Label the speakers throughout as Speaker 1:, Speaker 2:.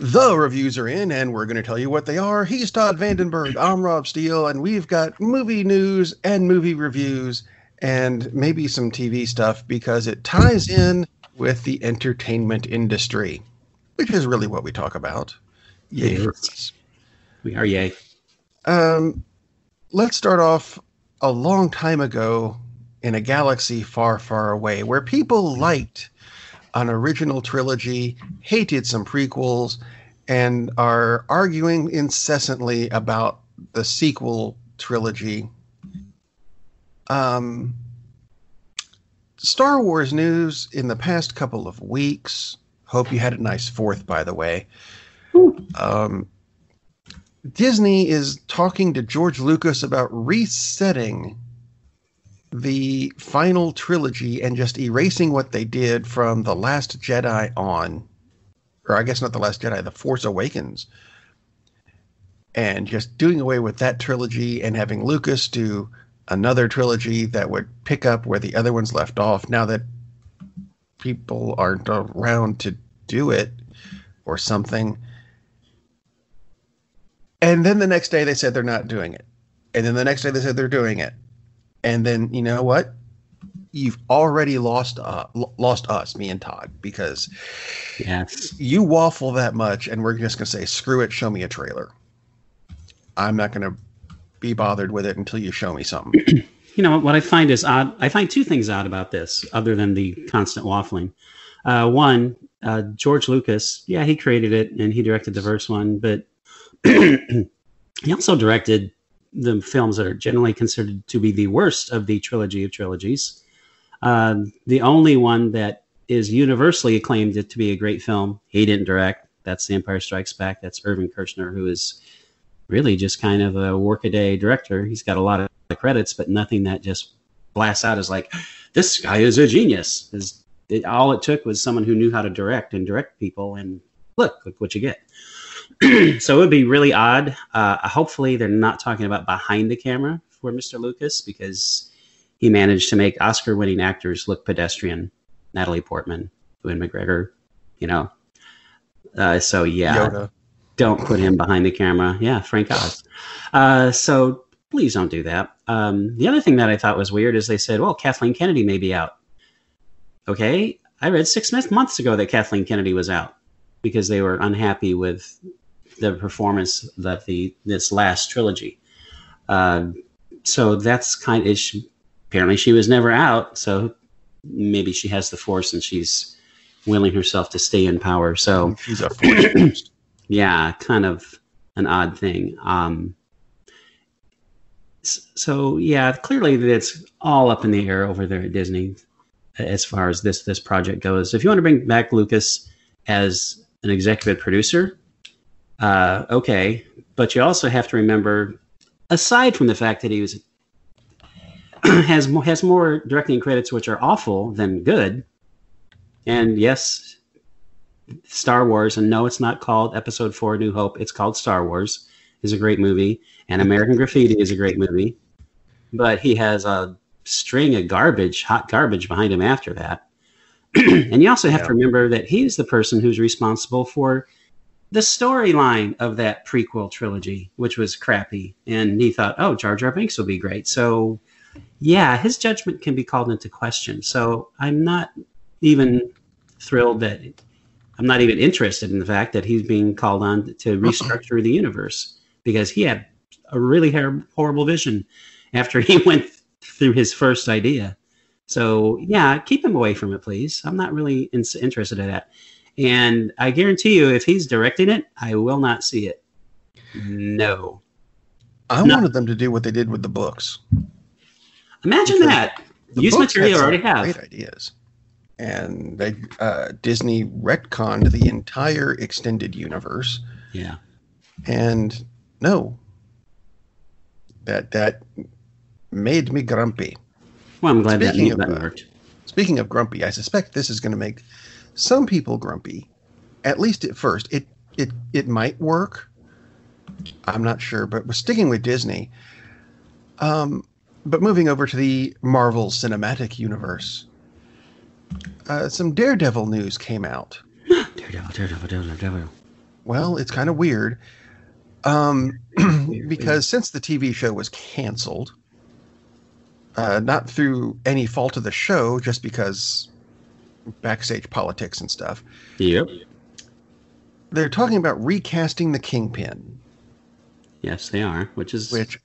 Speaker 1: The reviews are in, and we're going to tell you what they are. He's Todd Vandenberg. I'm Rob Steele, and we've got movie news and movie reviews and maybe some TV stuff because it ties in with the entertainment industry, which is really what we talk about. Yay for us.
Speaker 2: We are yay.
Speaker 1: Um, let's start off a long time ago in a galaxy far, far away where people liked an original trilogy, hated some prequels, and are arguing incessantly about the sequel trilogy. Um, Star Wars news in the past couple of weeks. Hope you had a nice fourth, by the way. Um, Disney is talking to George Lucas about resetting the final trilogy and just erasing what they did from The Last Jedi on, or I guess not The Last Jedi, The Force Awakens, and just doing away with that trilogy and having Lucas do another trilogy that would pick up where the other ones left off now that people aren't around to do it or something. And then the next day they said they're not doing it. And then the next day they said they're doing it and then you know what? You've already lost uh, lost us me and todd because
Speaker 2: yes.
Speaker 1: you waffle that much and we're just going to say screw it show me a trailer. I'm not going to be bothered with it until you show me something.
Speaker 2: You know what i find is odd i find two things odd about this other than the constant waffling. Uh, one uh, george lucas yeah he created it and he directed the first one but he also directed the films that are generally considered to be the worst of the trilogy of trilogies. Uh, the only one that is universally acclaimed to be a great film, he didn't direct. That's The Empire Strikes Back. That's Irvin Kershner, who is really just kind of a workaday director. He's got a lot of credits, but nothing that just blasts out as like, this guy is a genius. It, all it took was someone who knew how to direct and direct people, and look, look what you get. so it would be really odd. Uh, hopefully, they're not talking about behind the camera for Mr. Lucas because he managed to make Oscar-winning actors look pedestrian. Natalie Portman, Ewan McGregor, you know. Uh, so yeah, Yoda. don't put him behind the camera. Yeah, Frank Oz. Uh, so please don't do that. Um, the other thing that I thought was weird is they said, "Well, Kathleen Kennedy may be out." Okay, I read six months ago that Kathleen Kennedy was out because they were unhappy with the performance that the this last trilogy. Uh, so that's kind of she, apparently she was never out. So maybe she has the force and she's willing herself to stay in power. So
Speaker 1: she's a force.
Speaker 2: yeah, kind of an odd thing. Um, so yeah, clearly it's all up in the air over there at Disney as far as this this project goes. If you want to bring back Lucas as an executive producer, uh, okay, but you also have to remember, aside from the fact that he was has more, has more directing credits which are awful than good, and yes, Star Wars, and no, it's not called Episode Four: New Hope. It's called Star Wars. is a great movie, and American Graffiti is a great movie, but he has a string of garbage, hot garbage behind him after that. and you also have yeah. to remember that he's the person who's responsible for the storyline of that prequel trilogy, which was crappy. And he thought, oh, Jar Jar Binks will be great. So, yeah, his judgment can be called into question. So I'm not even thrilled that I'm not even interested in the fact that he's being called on to uh-huh. restructure the universe because he had a really horrible vision after he went through his first idea. So, yeah, keep him away from it, please. I'm not really in- interested in that. And I guarantee you, if he's directing it, I will not see it. No.
Speaker 1: I no. wanted them to do what they did with the books.
Speaker 2: Imagine because that. Use material you already have.
Speaker 1: Great ideas. And they uh, Disney retconned the entire extended universe.
Speaker 2: Yeah.
Speaker 1: And no, that that made me grumpy.
Speaker 2: Well, I'm glad speaking that, of, that worked.
Speaker 1: Speaking of grumpy, I suspect this is going to make some people grumpy, at least at first. It it it might work. I'm not sure, but we're sticking with Disney. Um, but moving over to the Marvel Cinematic Universe, uh, some Daredevil news came out.
Speaker 2: Daredevil, Daredevil, Daredevil, Daredevil.
Speaker 1: well, it's kind of weird. Um, because since the TV show was canceled, uh, not through any fault of the show, just because backstage politics and stuff,
Speaker 2: Yep.
Speaker 1: they're talking about recasting the Kingpin,
Speaker 2: Yes, they are. Which is
Speaker 1: which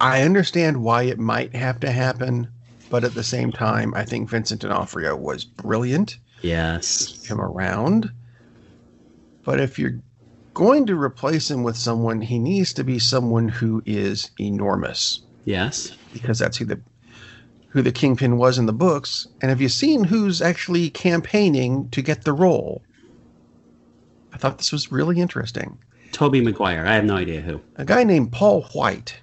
Speaker 1: I understand why it might have to happen, but at the same time, I think Vincent D'Onofrio was brilliant.
Speaker 2: yes.
Speaker 1: him around. But if you're going to replace him with someone, he needs to be someone who is enormous
Speaker 2: Yes.
Speaker 1: because that's who the who the kingpin was in the books. And have you seen who's actually campaigning to get the role? I thought this was really interesting.
Speaker 2: Tobey Maguire. I have no idea who.
Speaker 1: A guy named Paul Wight.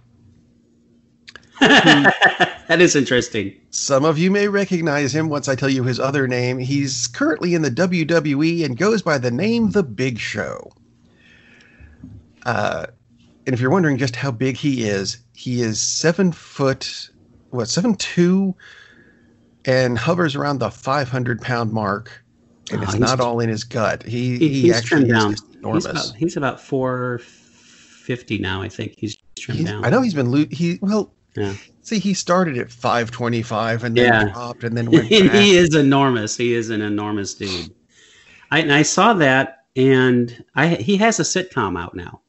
Speaker 2: that is interesting.
Speaker 1: Some of you may recognize him once I tell you his other name. He's currently in the WWE and goes by the name The Big Show. Uh, and if you're wondering just how big he is, he is seven foot, what, seven two, and hovers around the 500 pound mark. And
Speaker 2: Oh,
Speaker 1: it's not all in his gut. He,
Speaker 2: He-
Speaker 1: actually
Speaker 2: trimmed
Speaker 1: is just
Speaker 2: He's
Speaker 1: enormous.
Speaker 2: about, he's about four fifty now. I think he's trimmed
Speaker 1: He's-
Speaker 2: down.
Speaker 1: I know he's been lo- he well.
Speaker 2: Yeah.
Speaker 1: See, he started at 525 and then
Speaker 2: Yeah.
Speaker 1: dropped and then went
Speaker 2: he is enormous. He is an enormous dude. I, and I saw that, and I he has a sitcom out now,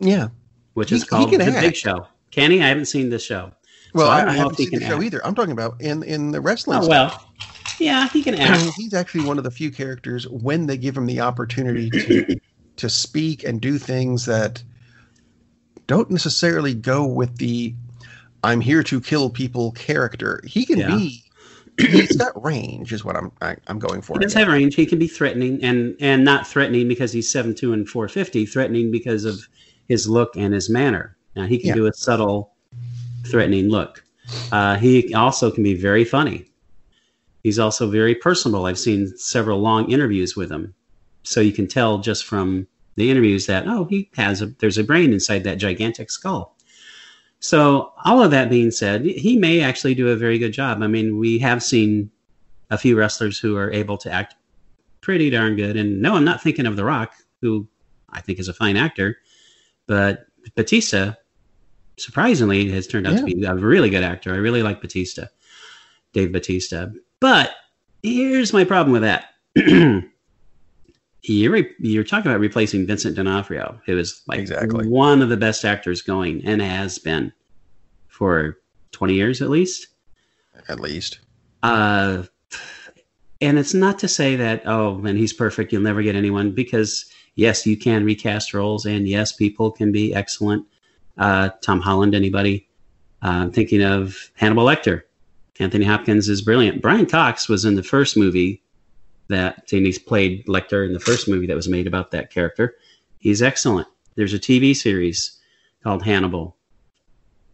Speaker 1: yeah.
Speaker 2: which
Speaker 1: He-
Speaker 2: is called The Big. Show. Can he? I haven't seen the show.
Speaker 1: Well,
Speaker 2: So I
Speaker 1: I,
Speaker 2: don't
Speaker 1: I haven't seen the show
Speaker 2: act.
Speaker 1: either. I'm talking about in in the wrestling.
Speaker 2: Oh
Speaker 1: stuff.
Speaker 2: well, yeah, he can act.
Speaker 1: he's actually one of the few characters when they give him the opportunity to to speak and do things that don't necessarily go with the "I'm here to kill people" character. He can
Speaker 2: Yeah.
Speaker 1: be. He's got range, is what I'm I, I'm going for.
Speaker 2: He does have range. He can be threatening, and and not threatening because he's seven two and four fifty. Threatening because of his look and his manner. Now he can
Speaker 1: Yeah.
Speaker 2: do a subtle, threatening look. Uh, he also can be very funny. He's also very personable. I've seen several long interviews with him, so you can tell just from the interviews that oh he has a there's a brain inside that gigantic skull. So all of that being said, he may actually do a very good job. I mean, we have seen a few wrestlers who are able to act pretty darn good. And no, I'm not thinking of The Rock, who I think is a fine actor, but Batista, surprisingly, it has turned out to be a really good actor. I really like Batista, Dave Batista. But here's my problem with that. you're re- you're talking about replacing Vincent D'Onofrio, who is like
Speaker 1: Exactly.
Speaker 2: one of the best actors going and has been for 20 years at least.
Speaker 1: at least.
Speaker 2: Uh, and it's not to say that oh, and he's perfect. You'll never get anyone because yes, you can recast roles, and yes, people can be excellent. Uh, Tom Holland, anybody? Uh, I'm thinking of Hannibal Lecter. Anthony Hopkins is brilliant. Brian Cox was in the first movie that he's played Lecter in the first movie that was made about that character. He's excellent. There's a TV series called Hannibal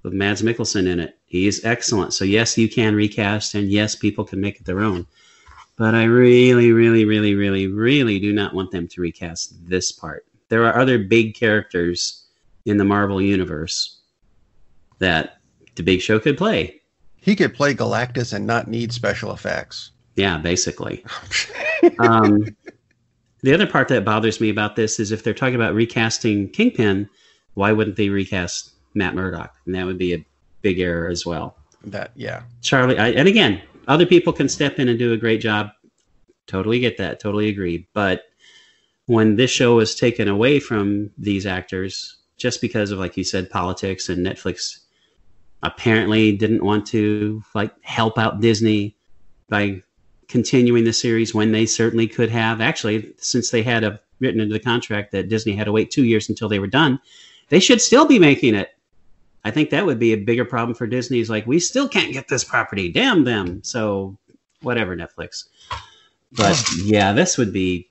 Speaker 2: with Mads Mikkelsen in it. He is excellent. So yes, you can recast, and yes, people can make it their own. But I really, really, really, really, really do not want them to recast this part. There are other big characters in the Marvel universe that the Big Show could play.
Speaker 1: He could play Galactus and not need special effects.
Speaker 2: Yeah, basically. um, the other part that bothers me about this is if they're talking about recasting Kingpin, why wouldn't they recast Matt Murdock? And that would be a big error as well.
Speaker 1: that yeah.
Speaker 2: Charlie, I, and again, other people can step in and do a great job. Totally get that. Totally agree. But when this show was taken away from these actors, just because of, like you said, politics and Netflix apparently didn't want to like help out Disney by continuing the series when they certainly could have. Actually, since they had a written into the contract that Disney had to wait two years until they were done, they should still be making it. I think that would be a bigger problem for Disney. Is like we still can't get this property. Damn them. So whatever, Netflix. But yeah, this would be.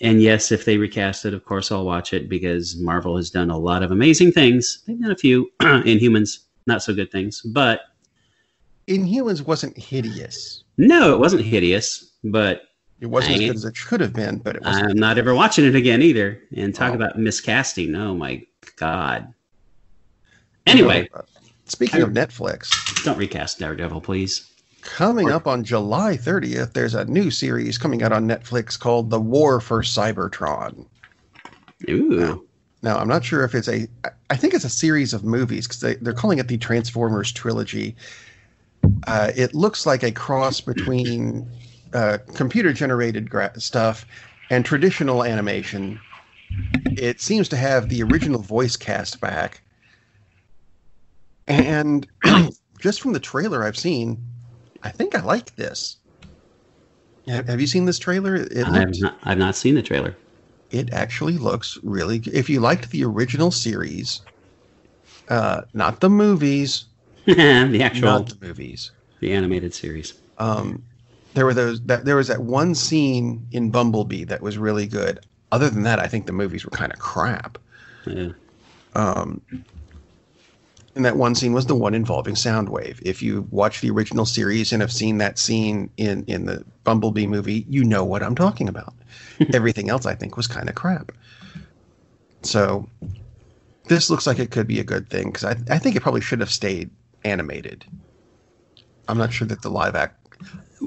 Speaker 2: And yes, if they recast it, of course I'll watch it because Marvel has done a lot of amazing things. They've done a few Inhumans, not so good things. But
Speaker 1: Inhumans wasn't hideous.
Speaker 2: no, it wasn't hideous. But
Speaker 1: It wasn't as good as it should have been, but.
Speaker 2: I'm not ever watching it again either. And talk
Speaker 1: Oh.
Speaker 2: about miscasting. Oh my god. Anyway,
Speaker 1: Speaking of Netflix,
Speaker 2: don't recast Daredevil, please.
Speaker 1: Coming up on July 30th, there's a new series coming out on Netflix called The War for Cybertron.
Speaker 2: Ooh.
Speaker 1: Now, I'm not sure if it's a, I think it's a series of movies because they, they're calling it the Transformers trilogy. Uh, it looks like a cross between uh, computer generated gra- stuff and traditional animation. It seems to have the original voice cast back. And just from the trailer I've seen, I think I like this. Have, you seen this trailer? It
Speaker 2: I've not, I've not seen the trailer.
Speaker 1: it actually looks really. If you liked the original series, uh, not the movies,
Speaker 2: the actual,
Speaker 1: not the movies.
Speaker 2: the animated series.
Speaker 1: Um, there were those that there was that one scene in Bumblebee that was really good. Other than that, I think the movies were kind of crap.
Speaker 2: Yeah.
Speaker 1: Um, and that one scene was the one involving Soundwave. If you watch the original series and have seen that scene in in the Bumblebee movie, you know what I'm talking about. Everything else, I think, was kind of crap. So this looks like it could be a good thing because I I think it probably should have stayed animated. I'm not sure that the live act.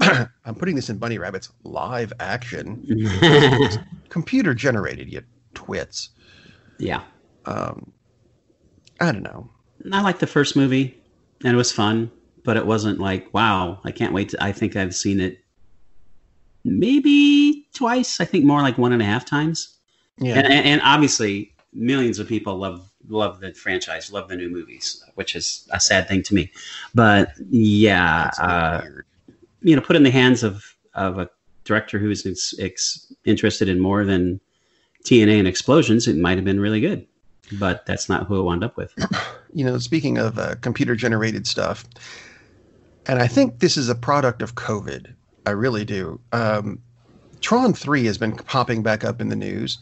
Speaker 1: I'm putting this in Bunny Rabbits live action, computer generated. You twits.
Speaker 2: yeah.
Speaker 1: Um, I don't know.
Speaker 2: I liked the first movie, and it was fun, but it wasn't like, wow, I can't wait. To, I think I've seen it maybe twice. I think more like one and a half times.
Speaker 1: Yeah.
Speaker 2: And, and, obviously, millions of people love love the franchise, love the new movies, which is a sad thing to me. But yeah,
Speaker 1: That's a bit
Speaker 2: uh, you know, put in the hands of of a director who's ex, ex, interested in more than TNA and explosions, it might have been really good. But that's not who it wound up with.
Speaker 1: you know, speaking of uh, computer generated stuff, and I think this is a product of COVID. I really do. Um, Tron Three has been popping back up in the news.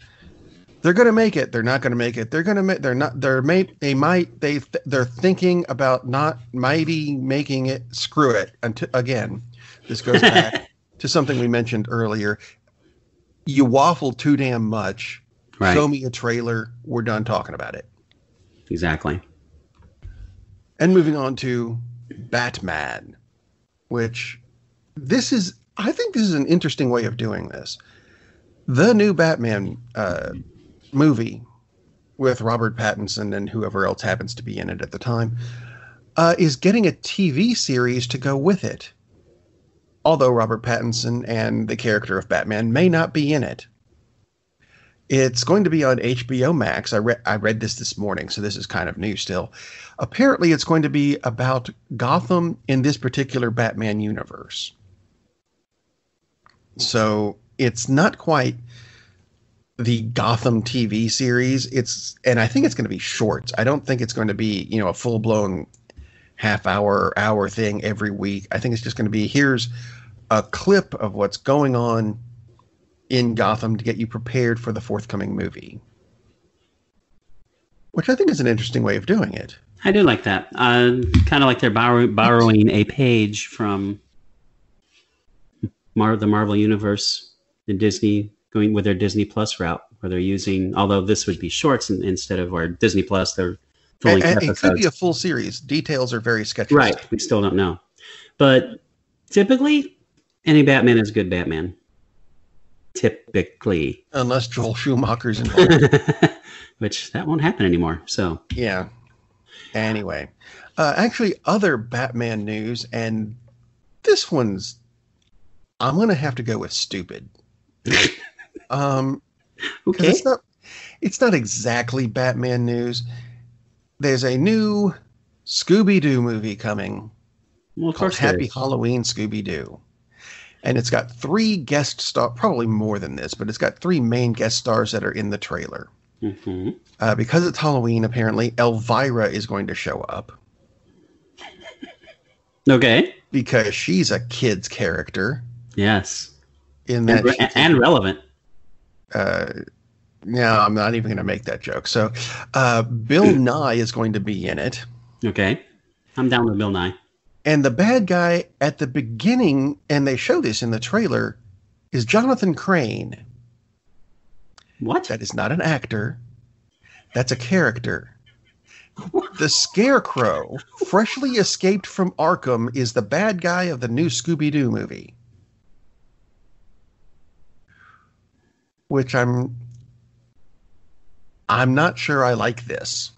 Speaker 1: They're going to make it. They're not going to make it. They're going to make. They're not. They're may. They might. They. Th- they're thinking about not maybe making it. Screw it. Until again, this goes back to something we mentioned earlier. You waffle too damn much.
Speaker 2: Right.
Speaker 1: Show me a trailer. We're done talking about it.
Speaker 2: Exactly.
Speaker 1: And moving on to Batman, which this is, I think this is an interesting way of doing this. The new Batman uh, movie with Robert Pattinson and whoever else happens to be in it at the time uh, is getting a TV series to go with it. Although Robert Pattinson and the character of Batman may not be in it. It's going to be on HBO Max. I read I read this this morning, so this is kind of new still. Apparently, it's going to be about Gotham in this particular Batman universe. So it's not quite the Gotham TV series. It's and I think it's going to be short. I don't think it's going to be you know a full blown half hour hour thing every week. I think it's just going to be here's a clip of what's going on in Gotham to get you prepared for the forthcoming movie. Which I think is an interesting way of doing it.
Speaker 2: I do like that. Uh, kind of like they're borrow- borrowing a page from Mar- the Marvel Universe and Disney, going with their Disney Plus route, where they're using, although this would be shorts in, instead of our Disney Plus, they're full
Speaker 1: And, and it could be a full series. Details are very sketchy.
Speaker 2: Right. We still don't know. But typically, any Batman is good Batman. Typically.
Speaker 1: Unless Joel Schumacher's involved.
Speaker 2: Which that won't happen anymore. So,
Speaker 1: yeah. Anyway, uh, actually, other Batman news, and this one's, I'm going to have to go with stupid. um,
Speaker 2: okay.
Speaker 1: it's not, it's not exactly Batman news. There's a new Scooby Doo movie coming
Speaker 2: Well, of
Speaker 1: called
Speaker 2: course,
Speaker 1: Happy. Halloween Scooby Doo. And it's got three guest star, probably more than this, but it's got three main guest stars that are in the trailer.
Speaker 2: Mhm.
Speaker 1: Uh, because it's Halloween, apparently Elvira is going to show up
Speaker 2: Okay.
Speaker 1: because she's a kid's character
Speaker 2: Yes.
Speaker 1: in that.
Speaker 2: And, re- and relevant.
Speaker 1: uh, no, I'm not even going to make that joke. So, uh, Bill Nye is going to be in it.
Speaker 2: Okay. I'm down with Bill Nye.
Speaker 1: And the bad guy at the beginning, and they show this in the trailer, is Jonathan Crane.
Speaker 2: What?
Speaker 1: That is not an actor. That's a character. The Scarecrow, freshly escaped from Arkham, is the bad guy of the new Scooby Doo movie. Which I'm. I'm not sure I like this.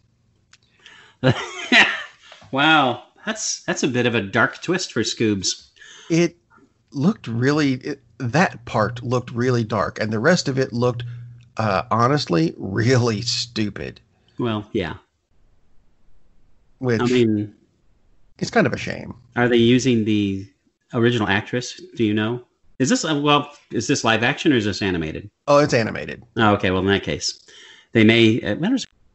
Speaker 2: wow, that's that's a bit of a dark twist for Scoobs.
Speaker 1: It looked really. It, that part looked really dark, and the rest of it looked, uh, honestly, really stupid.
Speaker 2: Well, yeah.
Speaker 1: Which
Speaker 2: I mean,
Speaker 1: is kind of a shame.
Speaker 2: are they using the original actress? Do you know? Is this uh, well? Is this live action or is this animated?
Speaker 1: Oh, it's animated.
Speaker 2: Oh, okay. Well, in that case, they may. Uh,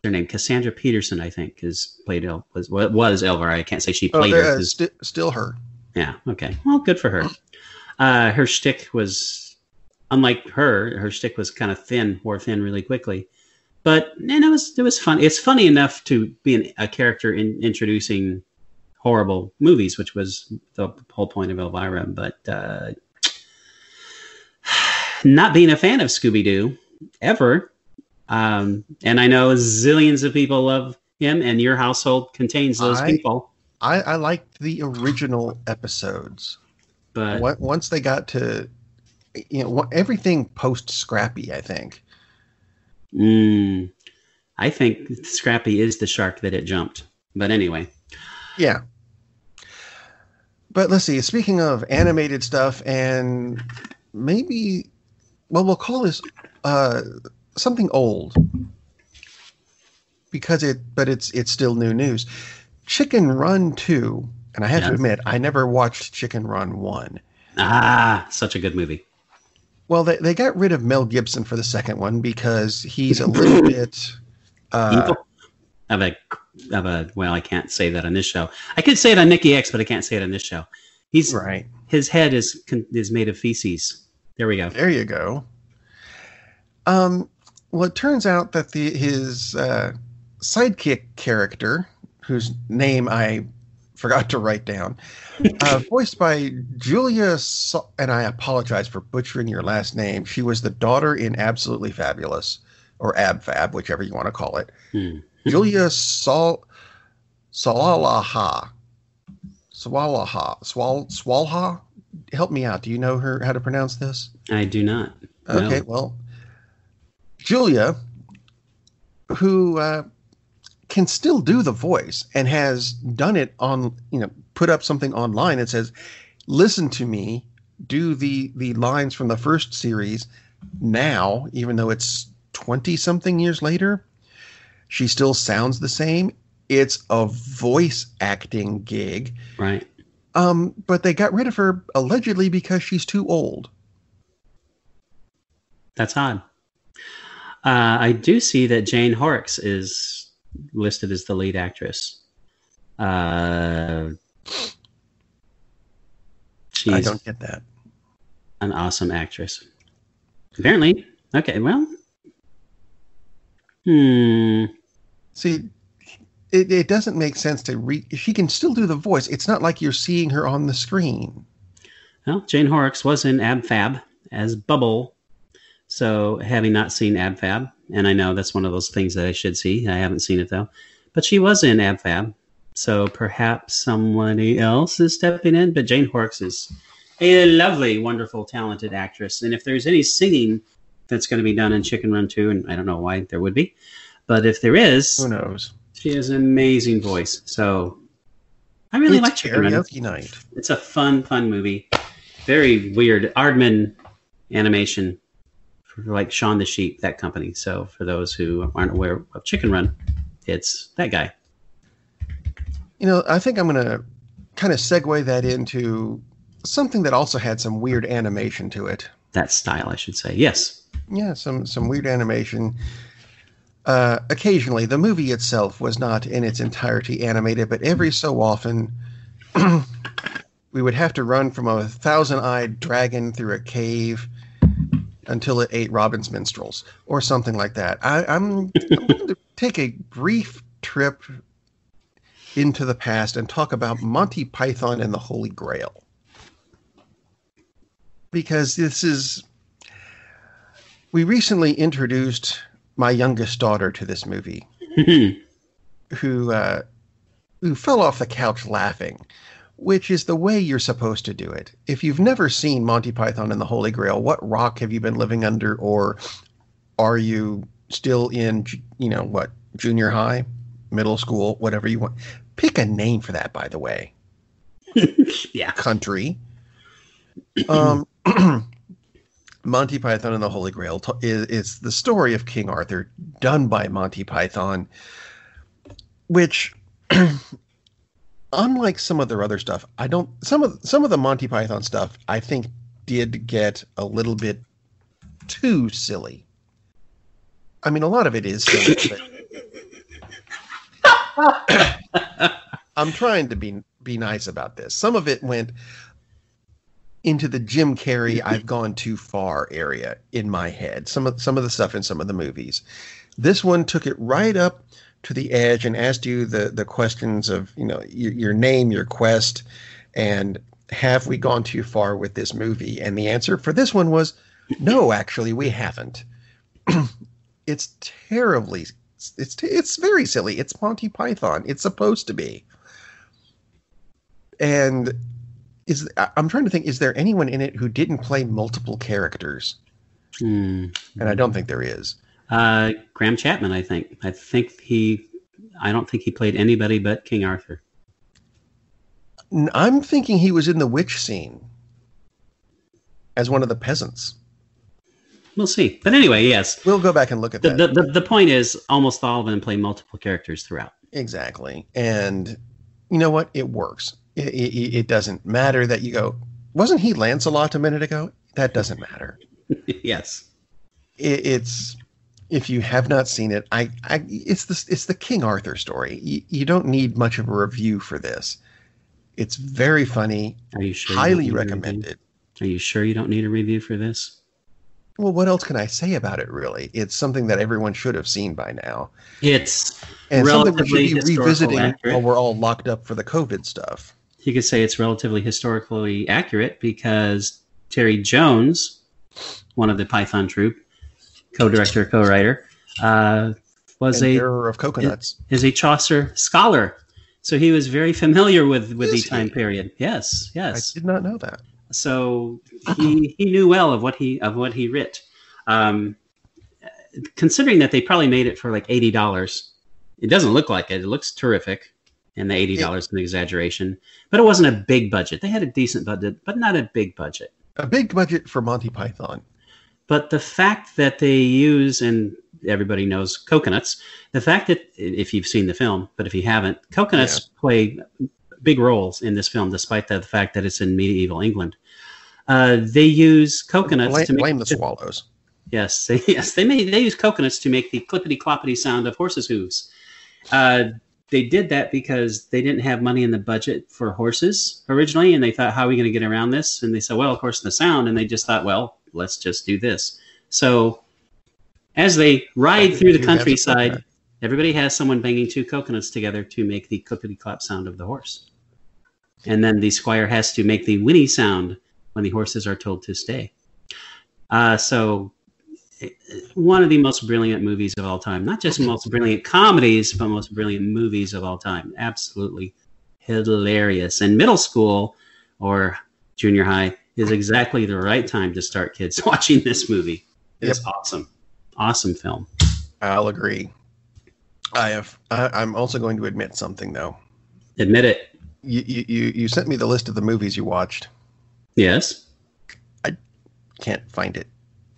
Speaker 2: her name? Cassandra Peterson, I think, is played El, was was Elvira. I can't say she
Speaker 1: Oh,
Speaker 2: played her.
Speaker 1: uh, sti- still her.
Speaker 2: yeah. Okay. Well, good for her. Uh, her shtick was unlike her. Her shtick was kind of thin, wore thin really quickly. But and it was it was fun. It's funny enough to be an, a character in introducing horrible movies, which was the whole point of Elvira. But uh, not being a fan of Scooby Doo ever, um, and I know zillions of people love him, and your household contains those
Speaker 1: I-
Speaker 2: people.
Speaker 1: I, I liked the original episodes.
Speaker 2: But
Speaker 1: On- Once they got to, you know, everything post Scrappy, I think.
Speaker 2: Mm, I think Scrappy is the shark that it jumped. But anyway,
Speaker 1: Yeah. But let's see. Speaking of animated stuff, and maybe, well, we'll call this uh, something old because it, but it's it's still new news. Chicken Run Two, and I have to admit, I never watched Chicken Run One.
Speaker 2: ah, such a good movie.
Speaker 1: Well, they, they got rid of Mel Gibson for the second one because he's a little bit. Uh,
Speaker 2: Evil of a of a well, I can't say that on this show. I could say it on Nikki X, but I can't say it on this show. He's
Speaker 1: right.
Speaker 2: his head is is made of feces. There we go.
Speaker 1: There you go. Um, well, it turns out that the his uh, sidekick character, whose name I forgot to write down, uh, voiced by Julia, Sa- and I apologize for butchering your last name. She was the daughter in Absolutely Fabulous, or AbFab, whichever you want to call it.
Speaker 2: Hmm.
Speaker 1: Julia Sal Salalaha. Swalaha. Swal Swalha? Help me out. Do you know her how to pronounce this?
Speaker 2: I do not. No.
Speaker 1: Okay, well, Julia, who uh, can still do the voice and has done it on, you know, put up something online that says, "Listen to me, do the the lines from the first series now, even though it's twenty something years later." She still sounds the same. It's a voice acting gig,
Speaker 2: Right.
Speaker 1: um, but they got rid of her allegedly because she's too old.
Speaker 2: That's odd. Uh, I do see that Jane Horrocks is listed as the lead actress. Uh,
Speaker 1: I don't get that.
Speaker 2: an awesome actress. Apparently. Okay, well. Hmm.
Speaker 1: See, it, it doesn't make sense to read. She can still do the voice. It's not like you're seeing her on the screen.
Speaker 2: Well, Jane Horrocks was in Ab Fab as Bubble. So, having not seen Ab Fab, and I know that's one of those things that I should see. I haven't seen it though. But she was in Ab Fab. So perhaps somebody else is stepping in. But Jane Horrocks is a lovely, wonderful, talented actress. And if there's any singing that's going to be done in Chicken Run 2, and I don't know why there would be, but if there is,
Speaker 1: Who knows?
Speaker 2: she has an amazing voice. So I really
Speaker 1: it's
Speaker 2: like Chicken Run.
Speaker 1: night.
Speaker 2: It's a fun, fun movie. Very weird. Aardman animation, like Shaun the Sheep, that company. So for those who aren't aware of Chicken Run, it's that guy.
Speaker 1: You know, I think I'm going to kind of segue that into something that also had some weird animation to it.
Speaker 2: That style, I should say. Yes.
Speaker 1: Yeah, some some weird animation. Uh, occasionally, the movie itself was not in its entirety animated, but every so often, we would have to run from a thousand-eyed dragon through a cave until it ate Robin's minstrels, or something like that. I, I'm, I'm going to take a brief trip into the past and talk about Monty Python and the Holy Grail, because this is we recently introduced my youngest daughter to this movie. who uh, who fell off the couch laughing, which is the way you're supposed to do it. If you've never seen Monty Python and the Holy Grail, what rock have you been living under, or are you still in, you know, what junior high, middle school, whatever you want? Pick a name for that, by the way.
Speaker 2: yeah.
Speaker 1: Country. Um, Monty Python and the Holy Grail t- is, is the story of King Arthur done by Monty Python, which, unlike some of their other stuff, I don't some of some of the Monty Python stuff I think did get a little bit too silly. I mean, a lot of it is silly, I'm trying to be be nice about this. Some of it went into the Jim Carrey I've gone too far area in my head. Some of some of the stuff in some of the movies. This one took it right up to the edge and asked you the the questions of, you know, your, your name, your quest, and have we gone too far with this movie? And the answer for this one was no, actually we haven't. it's terribly it's it's very silly. It's Monty Python. It's supposed to be. And is I'm trying to think is there anyone in it who didn't play multiple characters?
Speaker 2: Hmm.
Speaker 1: And I don't think there is.
Speaker 2: Uh, Graham Chapman, I think. I think he. I don't think he played anybody but King Arthur.
Speaker 1: I'm thinking he was in the witch scene as one of the peasants.
Speaker 2: We'll see. But anyway, yes.
Speaker 1: We'll go back and look at
Speaker 2: The,
Speaker 1: that.
Speaker 2: the, the, the point is almost all of them play multiple characters throughout.
Speaker 1: exactly. And you know what? It works. It, it, it doesn't matter that you go, wasn't he Lancelot a minute ago? That doesn't matter.
Speaker 2: yes.
Speaker 1: it, it's if you have not seen it, I, I it's the it's the King Arthur story. You, you don't need much of a review for this. It's very funny,
Speaker 2: Are you sure? you
Speaker 1: highly
Speaker 2: a
Speaker 1: recommended.
Speaker 2: Are you sure you don't need a review for this?
Speaker 1: Well, what else can I say about it? Really, it's something that everyone should have seen by now,
Speaker 2: It's
Speaker 1: and something we should be revisiting
Speaker 2: accurate.
Speaker 1: while we're all locked up for the COVID stuff.
Speaker 2: you could say it's relatively historically accurate because Terry Jones, one of the Python troupe, co-director, co-writer, uh, was
Speaker 1: and
Speaker 2: a
Speaker 1: bearer of coconuts.
Speaker 2: is a Chaucer scholar. So he was very familiar with with
Speaker 1: Is
Speaker 2: the time
Speaker 1: he?
Speaker 2: period. Yes, yes.
Speaker 1: I did not know that.
Speaker 2: So he he knew well of what he of what he writ. Um, considering that they probably made it for like eighty dollars, it doesn't look like it. It looks terrific, and the eighty dollars is an exaggeration. But it wasn't a big budget. They had a decent budget, but not a big budget.
Speaker 1: A big budget for Monty Python.
Speaker 2: But the fact that they use, and everybody knows coconuts, the fact that, if you've seen the film, but if you haven't, coconuts play big roles in this film, despite the fact that it's in medieval England. Uh, they use coconuts
Speaker 1: Blame,
Speaker 2: to make
Speaker 1: blame the swallows.
Speaker 2: Yes, they, yes, they made they use coconuts to make the clippity cloppity sound of horses' hooves. Uh, they did that because they didn't have money in the budget for horses originally, and they thought, "How are we going to get around this?" And they said, "Well, of course, the sound." And they just thought, "Well, let's just do this." So, as they ride through the
Speaker 1: You have to
Speaker 2: countryside, everybody has someone banging two coconuts together to make the clippity clop sound of the horse, and then the squire has to make the whinny sound when the horses are told to stay. Uh, so one of the most brilliant movies of all time. Not just most brilliant comedies, but most brilliant movies of all time. Absolutely hilarious. And middle school or junior high is exactly the right time to start kids watching this movie. It's awesome. Awesome film.
Speaker 1: I'll agree. I have. I, I'm also going to admit something though.
Speaker 2: Admit it.
Speaker 1: You, you you you sent me the list of the movies you watched.
Speaker 2: Yes.
Speaker 1: I can't find it.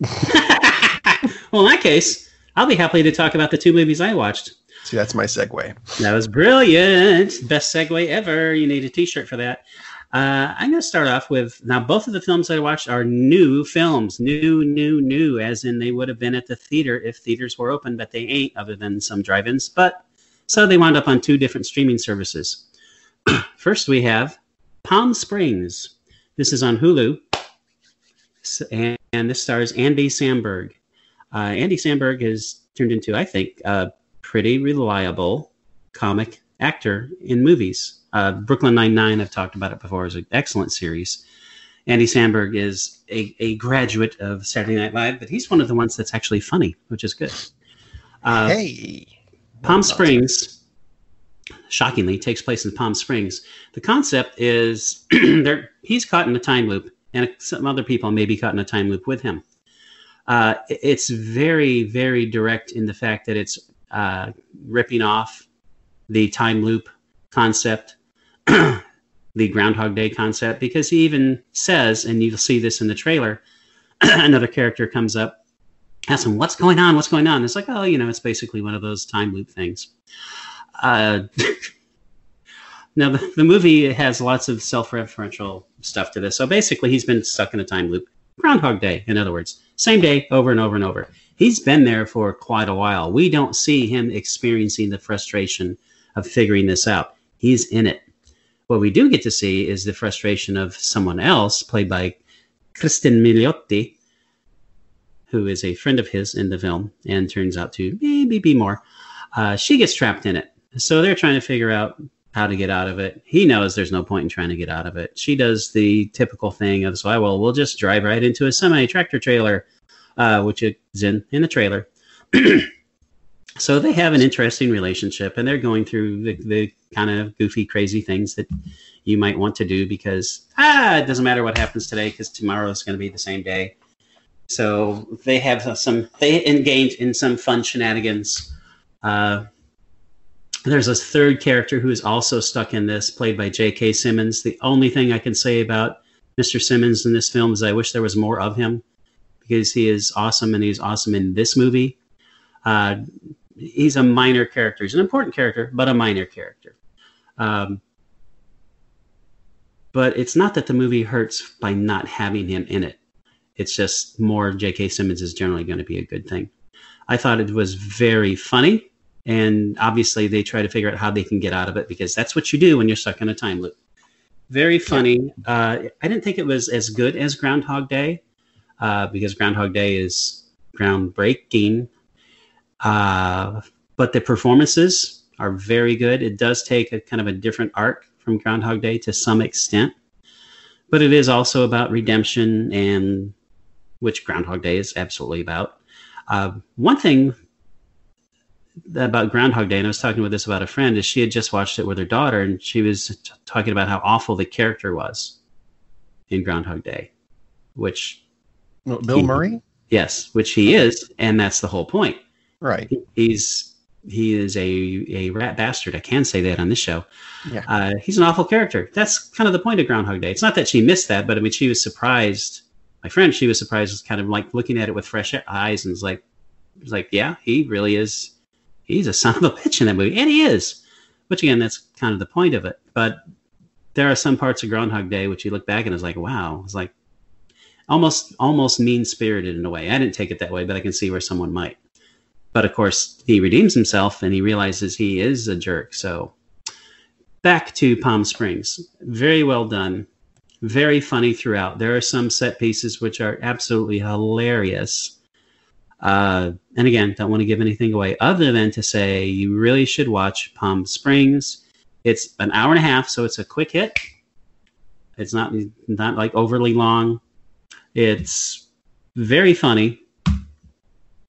Speaker 2: well, in that case, I'll be happy to talk about the two movies I watched.
Speaker 1: See, that's my segue.
Speaker 2: That was brilliant. Best segue ever. You need a t shirt for that. Uh, I'm going to start off with now, both of the films I watched are new films. New, new, new, as in they would have been at the theater if theaters were open, but they ain't, other than some drive ins. But so they wound up on two different streaming services. First, we have Palm Springs. This is on Hulu. And, and this stars Andy Samberg. Uh, Andy Samberg has turned into, I think, a pretty reliable comic actor in movies. Uh, Brooklyn Nine Nine, I've talked about it before, is an excellent series. Andy Samberg is a, a graduate of Saturday Night Live, but he's one of the ones that's actually funny, which is good. Uh,
Speaker 1: hey,
Speaker 2: Palm Springs shockingly takes place in Palm Springs. The concept is there he's caught in a time loop, and some other people may be caught in a time loop with him. Uh, it's very, very direct in the fact that it's uh, ripping off the time loop concept, the Groundhog Day concept, because he even says, and you'll see this in the trailer, another character comes up, asks him, What's going on? What's going on? It's like, Oh, you know, it's basically one of those time loop things. Uh, now, the, the movie has lots of self referential stuff to this. So basically, he's been stuck in a time loop. Groundhog Day, in other words, same day over and over and over. He's been there for quite a while. We don't see him experiencing the frustration of figuring this out. He's in it. What we do get to see is the frustration of someone else, played by Kristen Milioti, who is a friend of his in the film and turns out to maybe be more. Uh, she gets trapped in it. So they're trying to figure out how to get out of it. He knows there's no point in trying to get out of it. She does the typical thing of, so I we'll just drive right into a semi tractor trailer, uh, which is in, in the trailer. so they have an interesting relationship and they're going through the, the kind of goofy, crazy things that you might want to do because, ah, it doesn't matter what happens today because tomorrow is going to be the same day. So they have some, they engage in some fun shenanigans. Uh, there's a third character who is also stuck in this, played by J.K. Simmons. The only thing I can say about Mr. Simmons in this film is I wish there was more of him because he is awesome and he's awesome in this movie. Uh, he's a minor character. He's an important character, but a minor character. Um, but it's not that the movie hurts by not having him in it. It's just more J.K. Simmons is generally going to be a good thing. I thought it was very funny, and obviously they try to figure out how they can get out of it because that's what you do when you're stuck in a time loop. Very funny. Uh, I didn't think it was as good as Groundhog Day uh, because Groundhog Day is groundbreaking, uh, but the performances are very good. It does take a kind of a different arc from Groundhog Day to some extent, but it is also about redemption and which Groundhog Day is absolutely about. Uh, one thing about Groundhog Day, and I was talking with this about a friend, is she had just watched it with her daughter, and she was t- talking about how awful the character was in Groundhog Day, which
Speaker 1: Bill he, Murray.
Speaker 2: Yes, which he is, and that's the whole point.
Speaker 1: Right.
Speaker 2: He's he is a a rat bastard. I can say that on this show.
Speaker 1: Yeah.
Speaker 2: Uh, he's an awful character. That's kind of the point of Groundhog Day. It's not that she missed that, but I mean, she was surprised my friend, she was surprised, was kind of like looking at it with fresh eyes and was like, was like, yeah, he really is. He's a son of a bitch in that movie, and he is. Which again, that's kind of the point of it. But there are some parts of Groundhog Day which you look back and it's like, wow, it's like almost almost mean spirited in a way. I didn't take it that way, but I can see where someone might. But of course, he redeems himself and he realizes he is a jerk. So back to Palm Springs, very well done very funny throughout. There are some set pieces which are absolutely hilarious. Uh, and again, don't want to give anything away other than to say you really should watch Palm Springs. It's an hour and a half, so it's a quick hit. It's not not like overly long. It's very funny.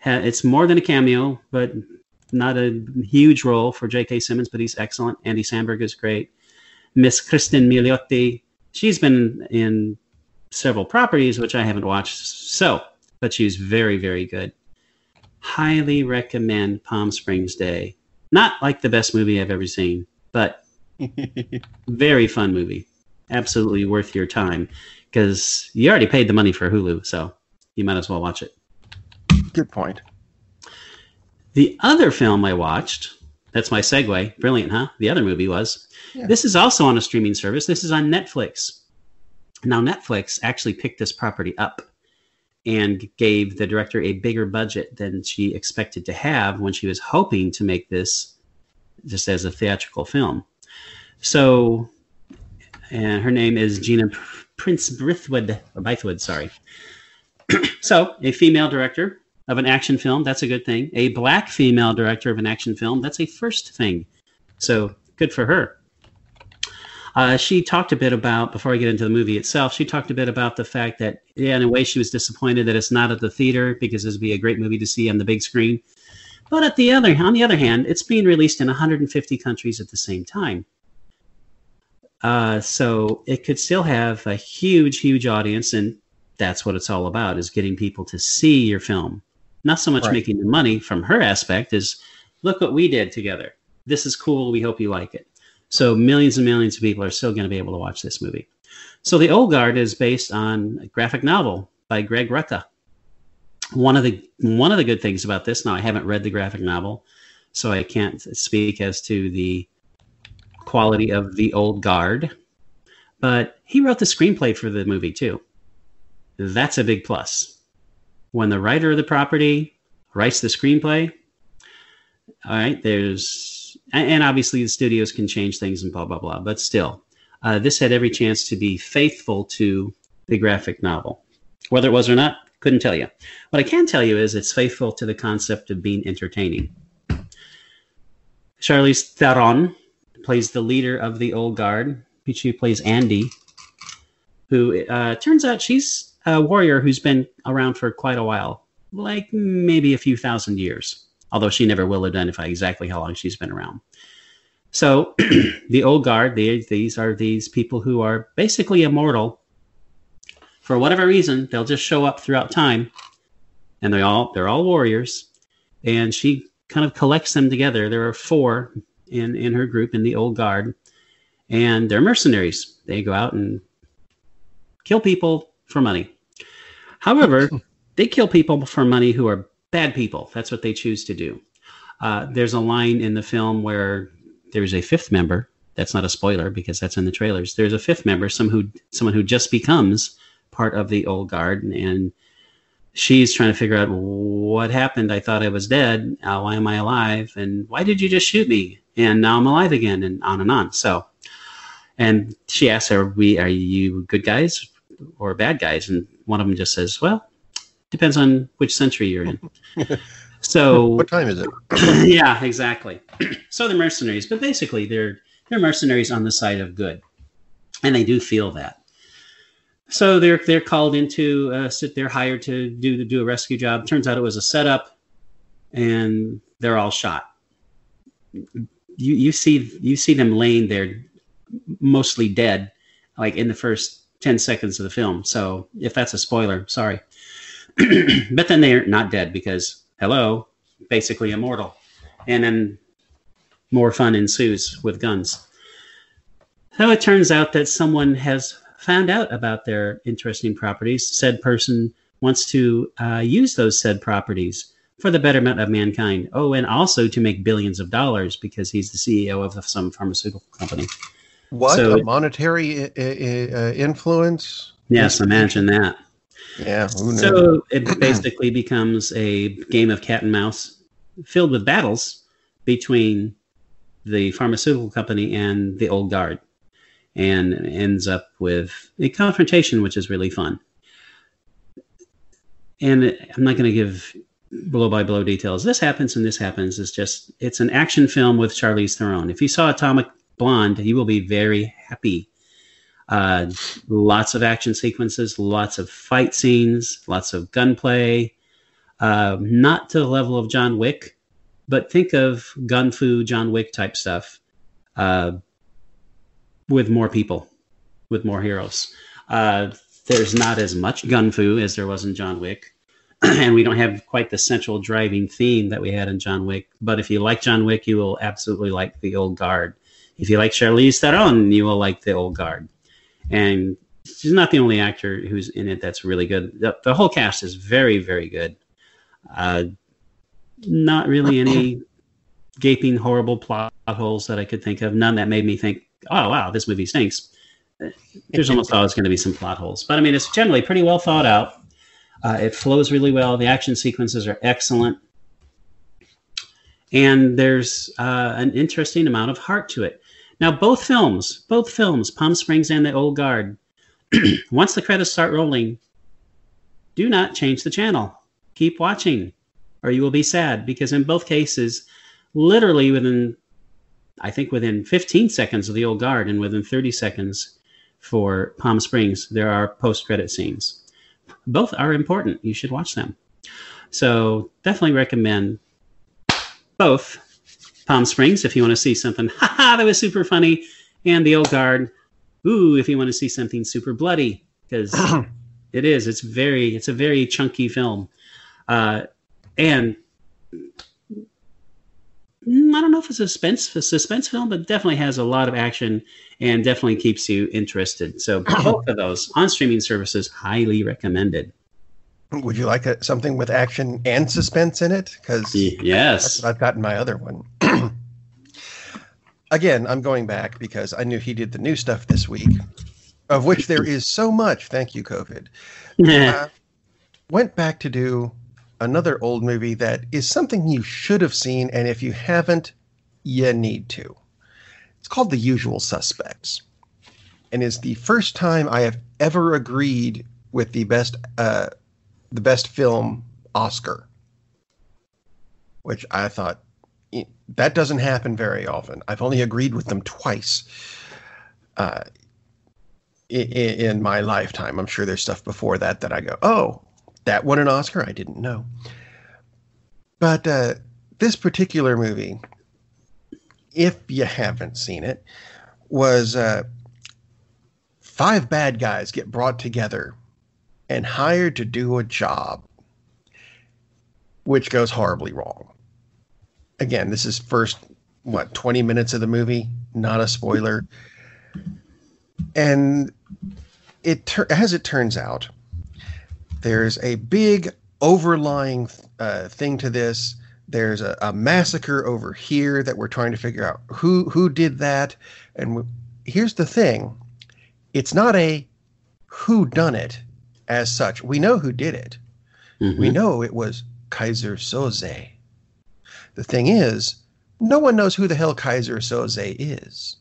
Speaker 2: It's more than a cameo, but not a huge role for J.K. Simmons, but he's excellent. Andy Samberg is great. Miss Kristen Milioti she's been in several properties which I haven't watched. So, but she's very, very good. Highly recommend Palm Springs Day. Not like the best movie I've ever seen, but very fun movie. Absolutely worth your time because you already paid the money for Hulu, so you might as well watch it.
Speaker 1: Good point.
Speaker 2: The other film I watched, that's my segue. Brilliant, huh? The other movie was yeah. This is also on a streaming service. This is on Netflix. Now, Netflix actually picked this property up and gave the director a bigger budget than she expected to have when she was hoping to make this just as a theatrical film. So, and her name is Gina Prince Brithwood, Bythewood, sorry. so, a female director of an action film, that's a good thing. A black female director of an action film, that's a first thing. So, good for her. Uh, she talked a bit about before I get into the movie itself. She talked a bit about the fact that, yeah, in a way, she was disappointed that it's not at the theater because this would be a great movie to see on the big screen. But at the other, on the other hand, it's being released in 150 countries at the same time. Uh, so it could still have a huge, huge audience, and that's what it's all about: is getting people to see your film. Not so much right. making the money from her aspect is, look what we did together. This is cool. We hope you like it. So millions and millions of people are still going to be able to watch this movie. So the Old Guard is based on a graphic novel by Greg Rucka. One of the one of the good things about this, now I haven't read the graphic novel, so I can't speak as to the quality of the Old Guard, but he wrote the screenplay for the movie too. That's a big plus. When the writer of the property writes the screenplay, all right, there's and obviously the studios can change things and blah blah blah, but still, uh, this had every chance to be faithful to the graphic novel. Whether it was or not, couldn't tell you. What I can tell you is it's faithful to the concept of being entertaining. Charlize Theron plays the leader of the old guard. She plays Andy, who uh, turns out she's a warrior who's been around for quite a while, like maybe a few thousand years, although she never will identify exactly how long she's been around. So the old guard, they, these are these people who are basically immortal. For whatever reason, they'll just show up throughout time, and they all they're all warriors. And she kind of collects them together. There are four in in her group in the old guard, and they're mercenaries. They go out and kill people for money. However, they kill people for money who are bad people. That's what they choose to do. Uh, there's a line in the film where there's a fifth member. That's not a spoiler because that's in the trailers. There's a fifth member, some who someone who just becomes part of the old guard, and she's trying to figure out what happened. I thought I was dead. Uh, why am I alive? And why did you just shoot me? And now I'm alive again, and on and on. So, and she asks, "Are we? Are you good guys or bad guys?" And one of them just says, "Well, depends on which century you're in." So
Speaker 1: what time is it?
Speaker 2: yeah, exactly. so they're mercenaries, but basically they're they're mercenaries on the side of good, and they do feel that. So they're they're called into uh, sit. They're hired to do to do a rescue job. Turns out it was a setup, and they're all shot. You you see you see them laying there, mostly dead, like in the first ten seconds of the film. So if that's a spoiler, sorry. but then they're not dead because hello, basically immortal. And then more fun ensues with guns. So it turns out that someone has found out about their interesting properties. Said person wants to uh, use those said properties for the betterment of mankind. Oh, and also to make billions of dollars because he's the CEO of some pharmaceutical company.
Speaker 1: What so, a monetary uh, uh, influence?
Speaker 2: Yes, imagine that.
Speaker 1: Yeah.
Speaker 2: So it basically becomes a game of cat and mouse filled with battles between the pharmaceutical company and the old guard and ends up with a confrontation which is really fun and i'm not going to give blow by blow details this happens and this happens it's just it's an action film with charlize theron if you saw atomic blonde you will be very happy uh, lots of action sequences, lots of fight scenes, lots of gunplay. Uh, not to the level of John Wick, but think of gun fu John Wick type stuff uh, with more people, with more heroes. Uh, there's not as much gun fu as there was in John Wick. and we don't have quite the central driving theme that we had in John Wick. But if you like John Wick, you will absolutely like the old guard. If you like Charlize Theron, you will like the old guard and she's not the only actor who's in it that's really good. The, the whole cast is very, very good. Uh, not really any gaping, horrible plot holes that I could think of. None that made me think, "Oh, wow, this movie stinks." There's almost always going to be some plot holes, but I mean, it's generally pretty well thought out. Uh, it flows really well. The action sequences are excellent, and there's uh, an interesting amount of heart to it. Now, both films, both films, Palm Springs and The Old Guard, once the credits start rolling, do not change the channel. Keep watching, or you will be sad because in both cases, literally within, I think within 15 seconds of The Old Guard and within 30 seconds for Palm Springs, there are post credit scenes. Both are important. You should watch them. So definitely recommend both Palm Springs if you want to see something, haha, that was super funny, and The Old Guard, ooh, if you want to see something super bloody, because it is. It's very, it's a very chunky film, uh, and mm, I don't know if it's a suspense a suspense film, but definitely has a lot of action and definitely keeps you interested. So both of those on streaming services, highly recommended.
Speaker 1: Would you like a, something with action and suspense in it? Because
Speaker 2: yes,
Speaker 1: I've gotten my other one. Again, I'm going back because I knew he did the new stuff this week, of which there is so much. Thank you, COVID. uh, went back to do another old movie that is something you should have seen, and if you haven't, you need to. It's called The Usual Suspects, and is the first time I have ever agreed with the best uh, the best film Oscar, which I thought that doesn't happen very often. I've only agreed with them twice uh, in, in my lifetime. I'm sure there's stuff before that that I go, oh, that won an Oscar. I didn't know. But uh, this particular movie, if you haven't seen it, was uh, five bad guys get brought together and hired to do a job, which goes horribly wrong. Again, this is first, what, 20 minutes of the movie, not a spoiler. And it as it turns out, there's a big overlying uh, thing to this. There's a, a, massacre over here that we're trying to figure out who who did that. And w- here's the thing: it's not a who done it as such. We know who did it. Mm-hmm. We know it was Keyser Söze. The thing is, no one knows who the hell Keyser Söze is.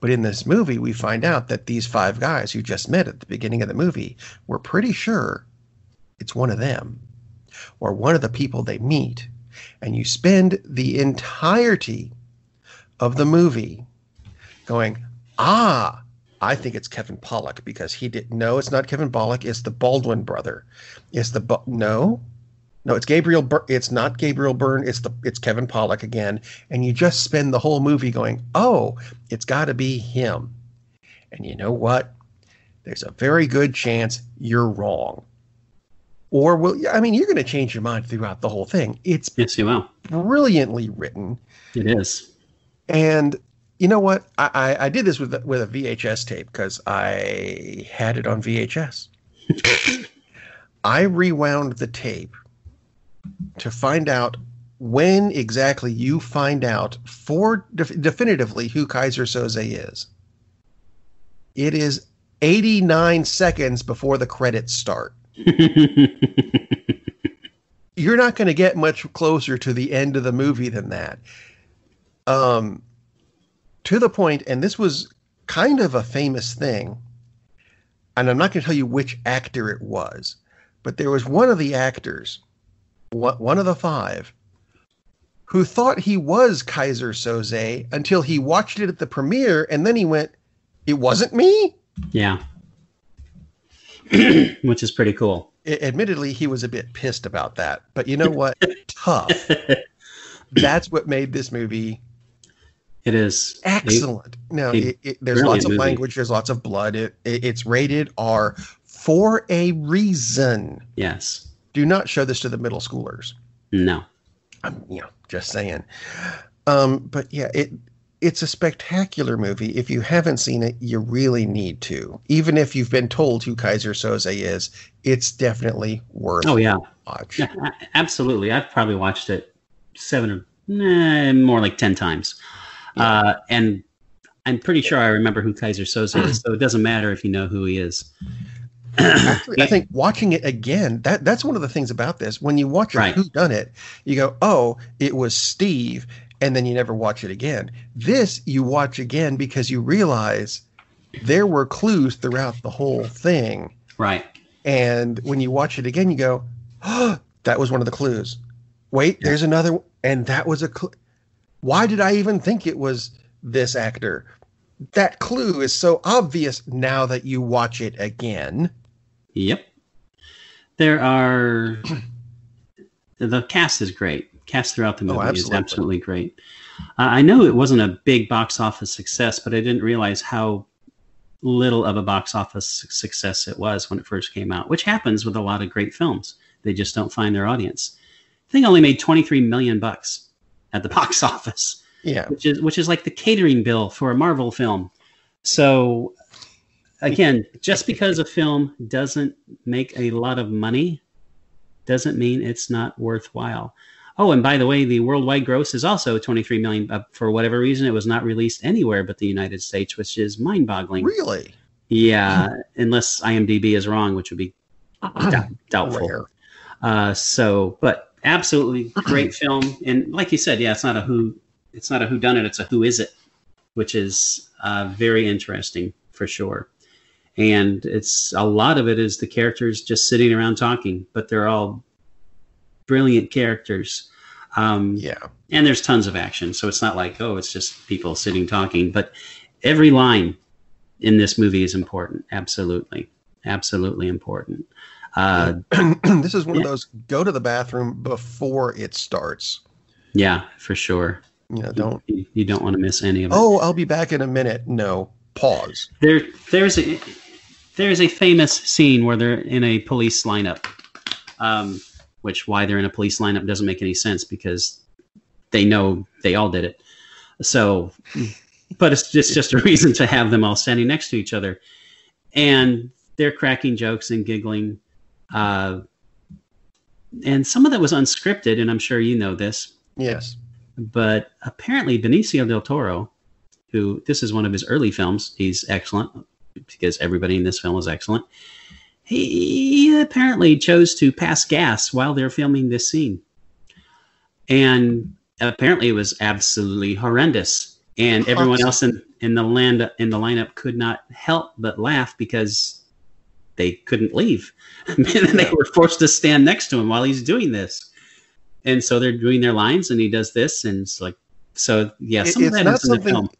Speaker 1: But in this movie, we find out that these five guys who just met at the beginning of the movie were pretty sure it's one of them or one of the people they meet. And you spend the entirety of the movie going, ah, I think it's Kevin Pollak because he did. No, it's not Kevin Pollak. It's the Baldwin brother. It's the no, no. It's Gabriel. Bur- it's not Gabriel Byrne. It's the. It's Kevin Pollak again. And you just spend the whole movie going, oh, it's got to be him. And you know what? There's a very good chance you're wrong. Or will I mean you're going to change your mind throughout the whole thing. It's
Speaker 2: yes, you will.
Speaker 1: Brilliantly written.
Speaker 2: It is.
Speaker 1: And you know what? I, I, I did this with a, with a VHS tape because I had it on VHS. I rewound the tape to find out when exactly you find out for def- definitively who Keyser Söze is. It is 89 seconds before the credits start. You're not going to get much closer to the end of the movie than that. Um, to the point, and this was kind of a famous thing, and I'm not going to tell you which actor it was, but there was one of the actors, one of the five, who thought he was Keyser Söze until he watched it at the premiere, and then he went, "It wasn't me."
Speaker 2: Yeah, which is pretty cool.
Speaker 1: It, admittedly, he was a bit pissed about that, but you know what? Tough. That's what made this movie
Speaker 2: it is
Speaker 1: excellent. no, it, it, there's lots of movie. language. There's lots of blood. It, it's rated R for a reason.
Speaker 2: Yes.
Speaker 1: Do not show this to the middle schoolers.
Speaker 2: No.
Speaker 1: I'm, you know, just saying. Um, but yeah, it it's a spectacular movie. If you haven't seen it, you really need to. Even if you've been told who Keyser Söze is, it's definitely worth.
Speaker 2: Oh yeah,
Speaker 1: watch.
Speaker 2: Yeah, absolutely. I've probably watched it seven or nah, more like ten times. Uh, and I'm pretty sure I remember who Keyser Söze is, so it doesn't matter if you know who he is.
Speaker 1: Actually, I think watching it again, that that's one of the things about this. When you watch a right. Who Done It, you go, "Oh, it was Steve," and then you never watch it again. This you watch again because you realize there were clues throughout the whole thing.
Speaker 2: Right.
Speaker 1: And when you watch it again, you go, "Oh, that was one of the clues." Wait, yeah. there's another, and that was a clue. Why did I even think it was this actor? That clue is so obvious now that you watch it again.
Speaker 2: Yep. There are. the cast is great. cast throughout the
Speaker 1: Oh,
Speaker 2: movie is
Speaker 1: absolutely.
Speaker 2: absolutely great. Uh, I know it wasn't a big box office success, but I didn't realize how little of a box office success it was when it first came out, which happens with a lot of great films. They just don't find their audience. The thing only made 23 million bucks at the box office
Speaker 1: Yeah.
Speaker 2: which is which is like the catering bill for a Marvel film. So again, just because a film doesn't make a lot of money doesn't mean it's not worthwhile. Oh, and by the way, the worldwide gross is also 23 million. Uh, for whatever reason, it was not released anywhere but the United States, which is mind-boggling.
Speaker 1: Really?
Speaker 2: Yeah, unless IMDb is wrong, which would be dou- doubtful. Uh, so, but absolutely great film, and like you said, yeah, it's not a who, it's not a who done it, it's a who is it, which is uh, very interesting for sure. And it's a lot of it is the characters just sitting around talking, but they're all brilliant characters. Um,
Speaker 1: Yeah.
Speaker 2: and there's tons of action, so it's not like oh, it's just people sitting talking, but every line in this movie is important. Absolutely, absolutely important. Uh,
Speaker 1: this is one of those go to the bathroom before it starts.
Speaker 2: Yeah, for sure.
Speaker 1: You know, don't.
Speaker 2: You, you don't want to miss any of it.
Speaker 1: Oh, I'll be back in a minute. No, pause.
Speaker 2: There, there's a there's a famous scene where they're in a police lineup. Um, which why they're in a police lineup doesn't make any sense because they know they all did it. So, but it's just just a reason to have them all standing next to each other, and they're cracking jokes and giggling. Uh, and some of that was unscripted, and I'm sure you know this.
Speaker 1: Yes.
Speaker 2: but apparently Benicio del Toro, who this is one of his early films, he's excellent because everybody in this film is excellent. He apparently chose to pass gas while they're filming this scene, and apparently it was absolutely horrendous. And everyone else in, in the land in the lineup could not help but laugh because they couldn't leave. and they were forced to stand next to him while he's doing this and so they're doing their lines and he does this and it's like so yeah some of
Speaker 1: it's
Speaker 2: that
Speaker 1: not
Speaker 2: is in the film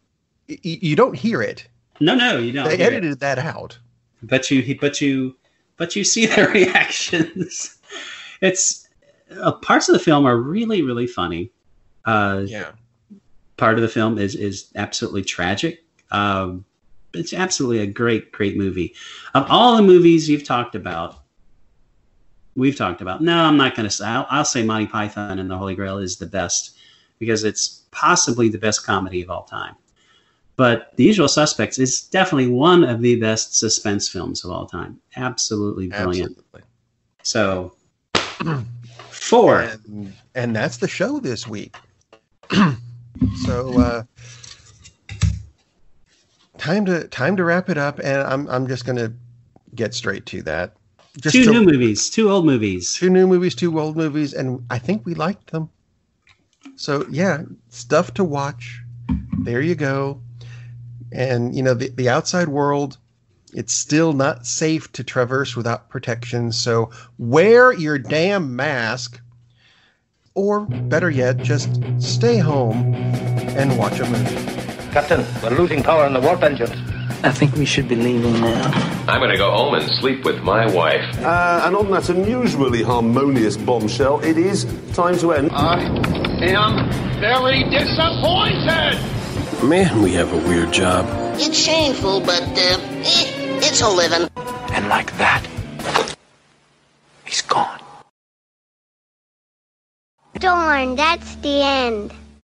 Speaker 1: Y- you don't hear it.
Speaker 2: no no you don't
Speaker 1: they
Speaker 2: hear it.
Speaker 1: edited that out.
Speaker 2: but you but you but you see their reactions it's uh, parts of the film are really really funny uh
Speaker 1: Yeah.
Speaker 2: part of the film is is absolutely tragic um it's absolutely a great great movie of all the movies you've talked about we've talked about no i'm not going to say I'll, I'll say monty python and the holy grail is the best because it's possibly the best comedy of all time but the usual suspects is definitely one of the best suspense films of all time absolutely brilliant
Speaker 1: Absolutely.
Speaker 2: so four
Speaker 1: And, and that's the show this week. so uh, time to time to wrap it up, and I'm I'm just gonna get straight to that. Just
Speaker 2: two
Speaker 1: to-
Speaker 2: new movies two old movies
Speaker 1: two new movies, two old movies, and I think we liked them. So yeah, stuff to watch. There you go. And you know the the outside world, it's still not safe to traverse without protection. So wear your damn mask, or better yet, just stay home and watch a movie.
Speaker 3: Captain, we're losing power in the warp engines.
Speaker 4: I think we should be leaving now.
Speaker 5: I'm gonna go home and sleep with my wife.
Speaker 6: Uh, and on that unusually harmonious bombshell, it is time to end.
Speaker 7: I am very disappointed.
Speaker 8: Man, we have a weird job.
Speaker 9: It's shameful, but uh, eh, it's a living.
Speaker 4: And like that, he's gone.
Speaker 10: Darn, that's the end.